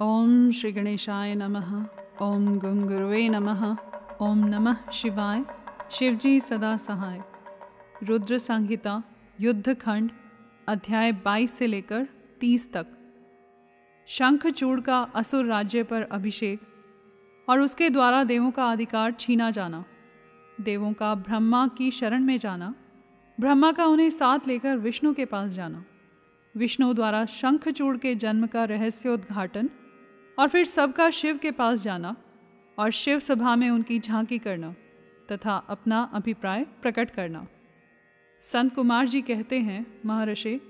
ओम श्री गणेशाय नमः। ओम गुंगुरुवे नमः। ओम नमः शिवाय। शिवजी सदा सहाय। रुद्र संहिता युद्ध खंड अध्याय 22 से लेकर 30 तक। शंखचूड़ का असुर राज्य पर अभिषेक और उसके द्वारा देवों का अधिकार छीना जाना। देवों का ब्रह्मा की शरण में जाना। ब्रह्मा का उन्हें साथ लेकर विष्णु के पास जाना। विष्णु द्वारा शंखचूड़ के जन्म का रहस्योद्घाटन और फिर सबका शिव के पास जाना और शिव सभा में उनकी झांकी करना तथा अपना अभिप्राय प्रकट करना। संत कुमार जी कहते हैं, महर्षि,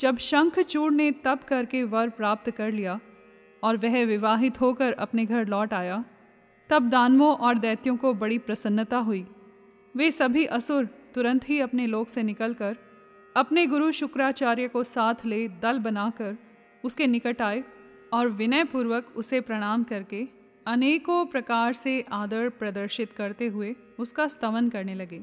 जब शंखचूड़ ने तप करके वर प्राप्त कर लिया और वह विवाहित होकर अपने घर लौट आया, तब दानवों और दैत्यों को बड़ी प्रसन्नता हुई। वे सभी असुर तुरंत ही अपने लोक से निकलकर अपने गुरु शुक्राचार्य को साथ ले दल बनाकर उसके निकट आए और विनयपूर्वक उसे प्रणाम करके अनेकों प्रकार से आदर प्रदर्शित करते हुए उसका स्तवन करने लगे।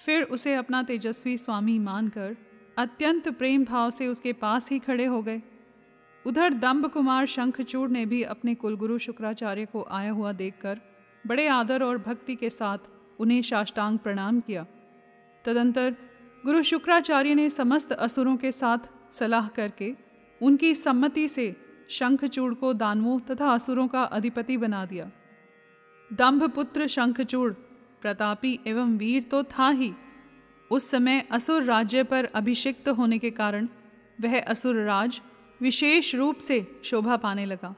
फिर उसे अपना तेजस्वी स्वामी मानकर अत्यंत प्रेम भाव से उसके पास ही खड़े हो गए। उधर दम्ब कुमार शंखचूड़ ने भी अपने कुलगुरु शुक्राचार्य को आया हुआ देखकर बड़े आदर और भक्ति के साथ उन्हें साष्टांग प्रणाम किया। तदंतर गुरु शुक्राचार्य ने समस्त असुरों के साथ सलाह करके उनकी सम्मति से शंखचूड़ को दानवों तथा असुरों का अधिपति बना दिया। दम्भ पुत्र शंखचूड़, प्रतापी एवं वीर तो था ही। उस समय असुर राज्य पर अभिषिक्त होने के कारण वह असुर राज विशेष रूप से शोभा पाने लगा।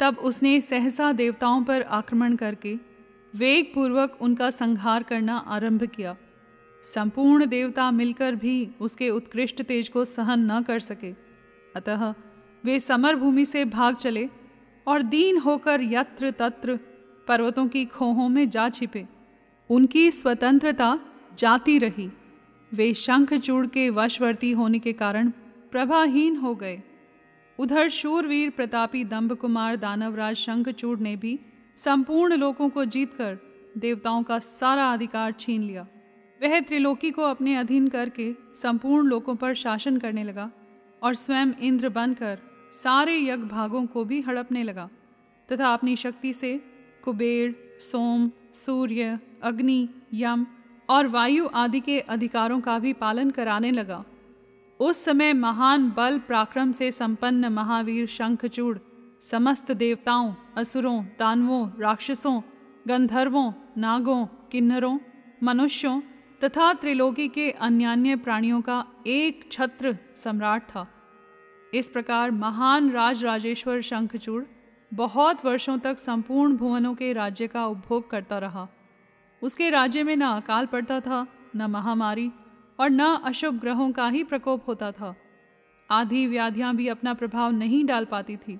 तब उसने सहसा देवताओं पर आक्रमण करके वेग पूर्वक उनका संहार करना आरंभ किया। संपूर्ण देवता मिलकर भी उसके उत्कृष्ट तेज को सहन न कर सके। अतः वे समर भूमि से भाग चले और दीन होकर यत्र तत्र पर्वतों की खोहों में जा छिपे। उनकी स्वतंत्रता जाती रही। वे शंखचूड़ के वशवर्ती होने के कारण प्रभाहीन हो गए। उधर शूरवीर प्रतापी दम्भ कुमार दानवराज शंखचूड़ ने भी संपूर्ण लोगों को जीतकर देवताओं का सारा अधिकार छीन लिया। वह त्रिलोकी को अपने अधीन करके संपूर्ण लोगों पर शासन करने लगा और स्वयं इंद्र बनकर सारे यज्ञ भागों को भी हड़पने लगा, तथा अपनी शक्ति से कुबेर, सोम, सूर्य, अग्नि, यम और वायु आदि के अधिकारों का भी पालन कराने लगा। उस समय महान बल पराक्रम से संपन्न महावीर शंखचूड़, समस्त देवताओं, असुरों, दानवों, राक्षसों, गंधर्वों, नागों, किन्नरों, मनुष्यों तथा त्रिलोकी के अन्यान्य प्राणियों का एक छत्र सम्राट था। इस प्रकार महान राज राजेश्वर शंखचूड़ बहुत वर्षों तक संपूर्ण भुवनों के राज्य का उपभोग करता रहा। उसके राज्य में न अकाल पड़ता था, न महामारी और न अशुभ ग्रहों का ही प्रकोप होता था। आधी व्याधियाँ भी अपना प्रभाव नहीं डाल पाती थी।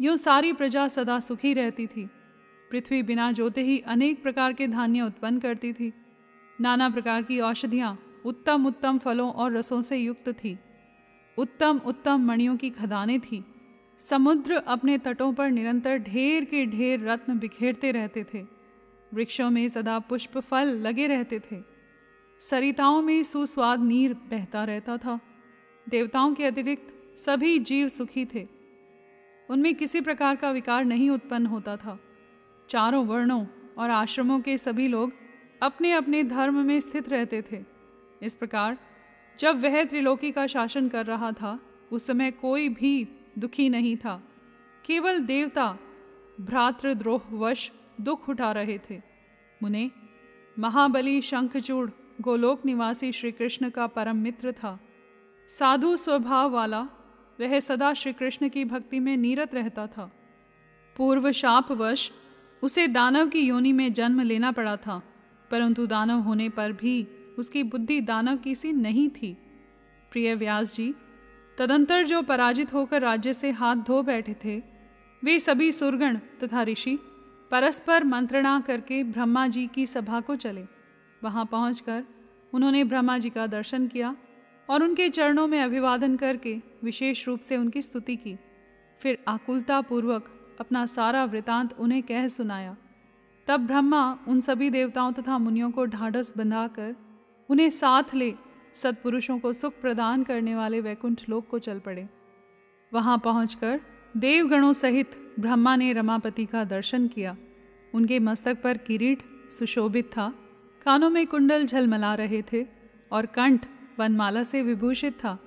यूँ सारी प्रजा सदा सुखी रहती थी। पृथ्वी बिना जोते ही अनेक प्रकार के धान्य उत्पन्न करती थी। नाना प्रकार की औषधियाँ उत्तम उत्तम फलों और रसों से युक्त थी। उत्तम उत्तम मणियों की खदानें थी। समुद्र अपने तटों पर निरंतर ढेर के ढेर रत्न बिखेरते रहते थे। वृक्षों में सदा पुष्प फल लगे रहते थे। सरिताओं में सुस्वाद नीर बहता रहता था। देवताओं के अतिरिक्त सभी जीव सुखी थे। उनमें किसी प्रकार का विकार नहीं उत्पन्न होता था। चारों वर्णों और आश्रमों के सभी लोग अपने अपने धर्म में स्थित रहते थे। इस प्रकार जब वह त्रिलोकी का शासन कर रहा था, उस समय कोई भी दुखी नहीं था। केवल देवता भ्रातृद्रोहवश दुख उठा रहे थे। मुने, महाबली शंखचूड़ गोलोक निवासी श्री कृष्ण का परम मित्र था। साधु स्वभाव वाला वह सदा श्री कृष्ण की भक्ति में नीरत रहता था। पूर्व शापवश उसे दानव की योनि में जन्म लेना पड़ा था, परंतु दानव होने पर भी उसकी बुद्धि दानव की सी नहीं थी। प्रिय व्यास जी, तदंतर जो पराजित होकर राज्य से हाथ धो बैठे थे, वे सभी सुरगण तथा ऋषि परस्पर मंत्रणा करके ब्रह्मा जी की सभा को चले। वहाँ पहुँच उन्होंने ब्रह्मा जी का दर्शन किया और उनके चरणों में अभिवादन करके विशेष रूप से उनकी स्तुति की। फिर आकुलता पूर्वक अपना सारा वृतांत उन्हें कह सुनाया। तब ब्रह्मा उन सभी देवताओं तथा मुनियों को ढाढ़स बंधाकर उन्हें साथ ले, सत्पुरुषों को सुख प्रदान करने वाले वैकुंठ लोक को चल पड़े। वहाँ पहुँच देवगणों सहित ब्रह्मा ने रमापति का दर्शन किया। उनके मस्तक पर किरीट सुशोभित था, कानों में कुंडल झलमला रहे थे और कंठ वनमाला से विभूषित था।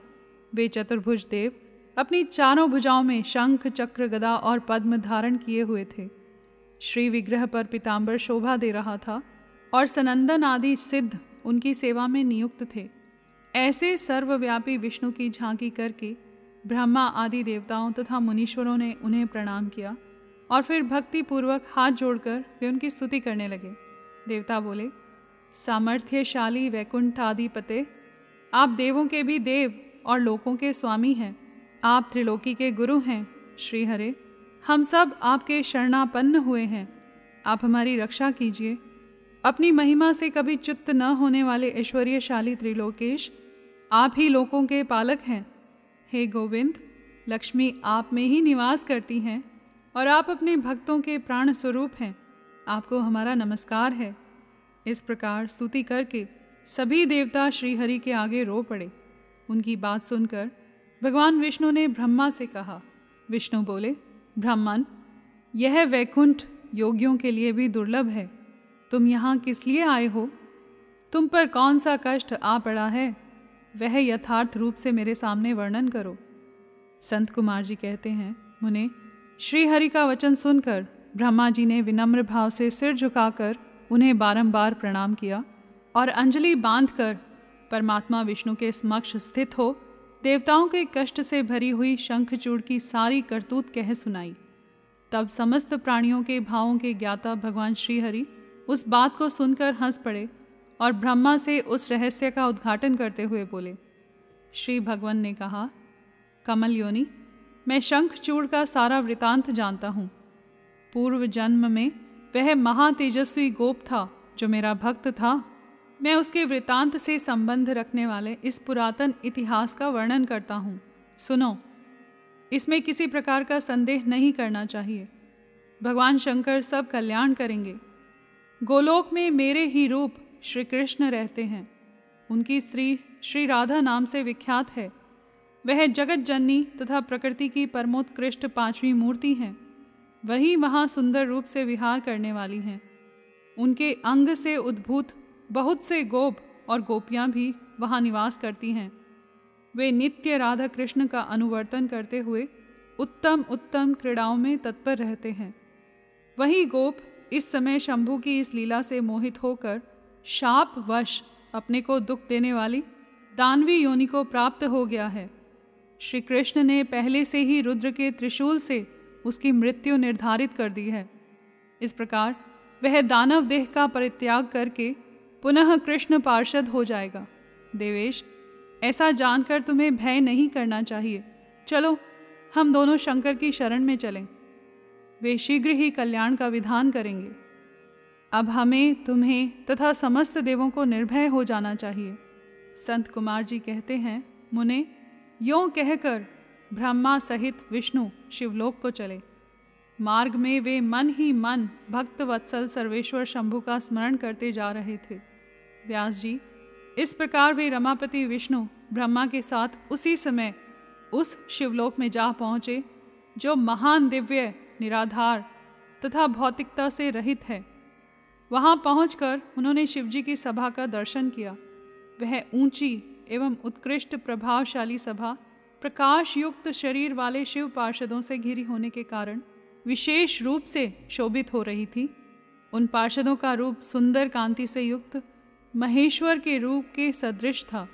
वे चतुर्भुज देव अपनी चारों भुजाओं में शंख, चक्र, गदा और पद्म धारण किए हुए थे। श्री विग्रह पर पिताम्बर शोभा दे रहा था और सनंदन आदि सिद्ध उनकी सेवा में नियुक्त थे। ऐसे सर्वव्यापी विष्णु की झांकी करके ब्रह्मा आदि देवताओं तथा मुनीश्वरों ने उन्हें प्रणाम किया और फिर भक्ति पूर्वक हाथ जोड़कर वे उनकी स्तुति करने लगे। देवता बोले, सामर्थ्यशाली वैकुंठ आदिपते आप देवों के भी देव और लोकों के स्वामी हैं। आप त्रिलोकी के गुरु हैं श्री हरे हम सब आपके शरणापन्न हुए हैं। आप हमारी रक्षा कीजिए। अपनी महिमा से कभी च्युत न होने वाले ऐश्वर्यशाली त्रिलोकेश, आप ही लोकों के पालक हैं। हे गोविंद, लक्ष्मी आप में ही निवास करती हैं और आप अपने भक्तों के प्राण स्वरूप हैं। आपको हमारा नमस्कार है। इस प्रकार स्तुति करके सभी देवता श्रीहरि के आगे रो पड़े। उनकी बात सुनकर भगवान विष्णु ने ब्रह्मा से कहा, विष्णु बोले, ब्राह्मण, यह वैकुंठ योगियों के लिए भी दुर्लभ है। तुम यहाँ किस लिए आए हो? तुम पर कौन सा कष्ट आ पड़ा है? वह यथार्थ रूप से मेरे सामने वर्णन करो। संत कुमार जी कहते हैं, मुने श्री हरि का वचन सुनकर ब्रह्मा जी ने विनम्र भाव से सिर झुकाकर उन्हें बारंबार प्रणाम किया और अंजलि बांधकर परमात्मा विष्णु के समक्ष स्थित हो, देवताओं के कष्ट से भरी हुई शंखचूड़ की सारी करतूत कह सुनाई। तब समस्त प्राणियों के भावों के ज्ञाता भगवान श्रीहरि उस बात को सुनकर हंस पड़े और ब्रह्मा से उस रहस्य का उद्घाटन करते हुए बोले, श्री भगवान ने कहा, कमल योनि, मैं शंखचूड़ का सारा वृतांत जानता हूँ। पूर्व जन्म में वह महातेजस्वी गोप था जो मेरा भक्त था। मैं उसके वृतांत से संबंध रखने वाले इस पुरातन इतिहास का वर्णन करता हूँ। सुनो, इसमें किसी प्रकार का संदेह नहीं करना चाहिए। भगवान शंकर सब कल्याण करेंगे। गोलोक में मेरे ही रूप श्री कृष्ण रहते हैं। उनकी स्त्री श्री राधा नाम से विख्यात है। वह जगत जननी तथा प्रकृति की परमोत्कृष्ट पांचवी मूर्ति हैं। वही वहाँ सुंदर रूप से विहार करने वाली हैं। उनके अंग से उद्भूत बहुत से गोप और गोपियाँ भी वहाँ निवास करती हैं। वे नित्य राधा कृष्ण का अनुवर्तन करते हुए उत्तम उत्तम क्रीड़ाओं में तत्पर रहते हैं। वही गोप इस समय शंभु की इस लीला से मोहित होकर शाप वश अपने को दुख देने वाली दानवी योनि को प्राप्त हो गया है। श्री कृष्ण ने पहले से ही रुद्र के त्रिशूल से उसकी मृत्यु निर्धारित कर दी है। इस प्रकार वह दानव देह का परित्याग करके पुनः कृष्ण पार्षद हो जाएगा। देवेश, ऐसा जानकर तुम्हें भय नहीं करना चाहिए। चलो, हम दोनों शंकर की शरण में चलें। वे शीघ्र ही कल्याण का विधान करेंगे। अब हमें तुम्हें तथा समस्त देवों को निर्भय हो जाना चाहिए। संत कुमार जी कहते हैं, मुने, यों कहकर ब्रह्मा सहित विष्णु शिवलोक को चले। मार्ग में वे मन ही मन भक्त वत्सल सर्वेश्वर शंभु का स्मरण करते जा रहे थे। व्यास जी, इस प्रकार वे रमापति विष्णु ब्रह्मा के साथ उसी समय उस शिवलोक में जा पहुँचे, जो महान दिव्य निराधार तथा भौतिकता से रहित है। वहाँ पहुंचकर उन्होंने शिवजी की सभा का दर्शन किया। वह ऊँची एवं उत्कृष्ट प्रभावशाली सभा प्रकाश युक्त शरीर वाले शिव पार्षदों से घिरी होने के कारण विशेष रूप से शोभित हो रही थी। उन पार्षदों का रूप सुंदर कांति से युक्त, महेश्वर के रूप के सदृश था।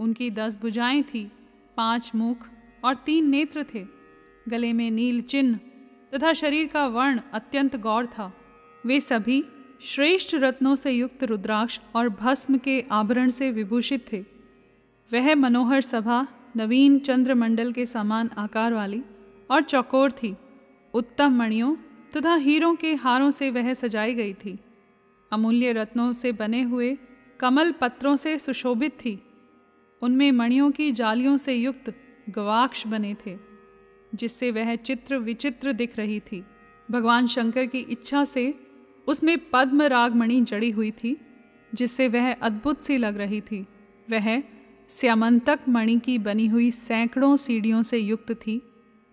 उनकी दस भुजाएँ थी, पाँच मुख और तीन नेत्र थे। गले में नील चिन्ह तथा शरीर का वर्ण अत्यंत गौर था। वे सभी श्रेष्ठ रत्नों से युक्त रुद्राक्ष और भस्म के आभरण से विभूषित थे। वह मनोहर सभा, नवीन चंद्रमंडल के समान आकार वाली और चौकोर थी। उत्तम मणियों तथा हीरों के हारों से वह सजाई गई थी। अमूल्य रत्नों से बने हुए कमल पत्रों से सुशोभित थी। उनमें मणियों की जालियों से युक्त गवाक्ष बने थे। जिससे वह चित्र विचित्र दिख रही थी। भगवान शंकर की इच्छा से उसमें पद्म रागमणि जड़ी हुई थी, जिससे वह अद्भुत सी लग रही थी। वह श्यामंतक मणि की बनी हुई सैकड़ों सीढ़ियों से युक्त थी।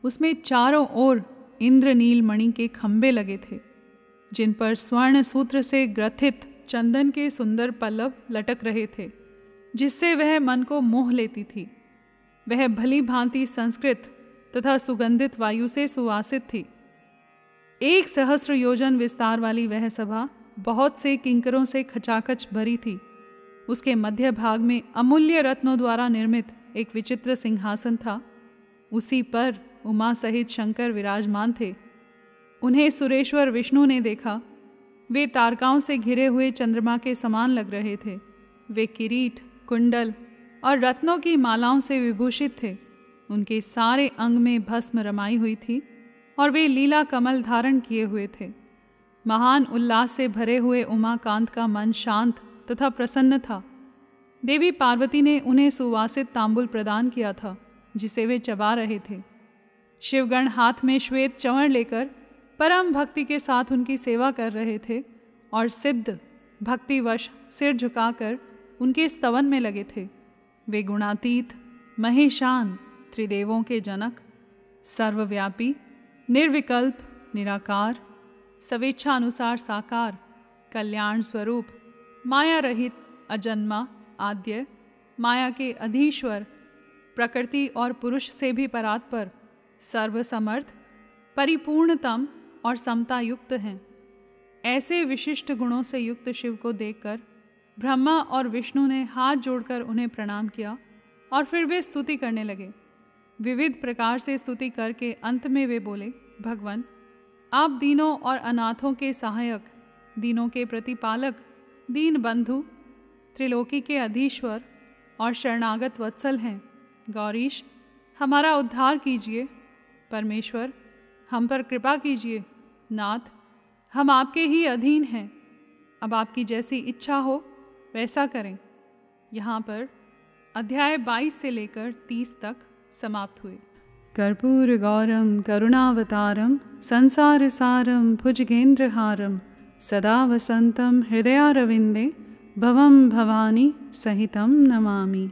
उसमें चारों ओर इंद्रनील मणि के खंभे लगे थे, जिन पर स्वर्ण सूत्र से ग्रथित चंदन के सुंदर पल्लव लटक रहे थे, जिससे वह मन को मोह लेती थी। वह भली भांति संस्कृत तथा सुगंधित वायु से सुवासित थी। एक सहस्र योजन विस्तार वाली वह सभा बहुत से किंकरों से खचाखच भरी थी। उसके मध्य भाग में अमूल्य रत्नों द्वारा निर्मित एक विचित्र सिंहासन था। उसी पर उमा सहित शंकर विराजमान थे। उन्हें सुरेश्वर विष्णु ने देखा। वे तारकाओं से घिरे हुए चंद्रमा के समान लग रहे थे। वे किरीट, कुंडल और रत्नों की मालाओं से विभूषित थे। उनके सारे अंग में भस्म रमाई हुई थी और वे लीला कमल धारण किए हुए थे। महान उल्लास से भरे हुए उमाकांत का मन शांत तथा प्रसन्न था। देवी पार्वती ने उन्हें सुवासित तांबुल प्रदान किया था, जिसे वे चबा रहे थे। शिवगण हाथ में श्वेत चंवर लेकर परम भक्ति के साथ उनकी सेवा कर रहे थे और सिद्ध, भक्तिवश सिर झुकाकर उनके स्तवन में लगे थे। वे गुणातीत, महेशान त्रिदेवों के जनक, सर्वव्यापी, निर्विकल्प, निराकार स्वेच्छा अनुसार साकार, कल्याण स्वरूप माया रहित अजन्मा, आद्य, माया के अधीश्वर, प्रकृति और पुरुष से भी परात्पर सर्वसमर्थ, परिपूर्णतम और समता युक्त हैं। ऐसे विशिष्ट गुणों से युक्त शिव को देखकर ब्रह्मा और विष्णु ने हाथ जोड़कर उन्हें प्रणाम किया और फिर वे स्तुति करने लगे। विविध प्रकार से स्तुति करके अंत में वे बोले, भगवान, आप दीनों और अनाथों के सहायक, दीनों के प्रतिपालक, दीन बंधु, त्रिलोकी के अधीश्वर और शरणागत वत्सल हैं। गौरीश, हमारा उद्धार कीजिए। परमेश्वर, हम पर कृपा कीजिए। नाथ, हम आपके ही अधीन हैं। अब आपकी जैसी इच्छा हो, वैसा करें। यहाँ पर अध्याय 22 से लेकर 30 तक समाप्त हुए। कर्पूर गौरम करुणावतारम संसार सारम भुजगेंद्रहारम सदा वसंतम हृदयारविंदे भवम भवानी सहितम नमामि।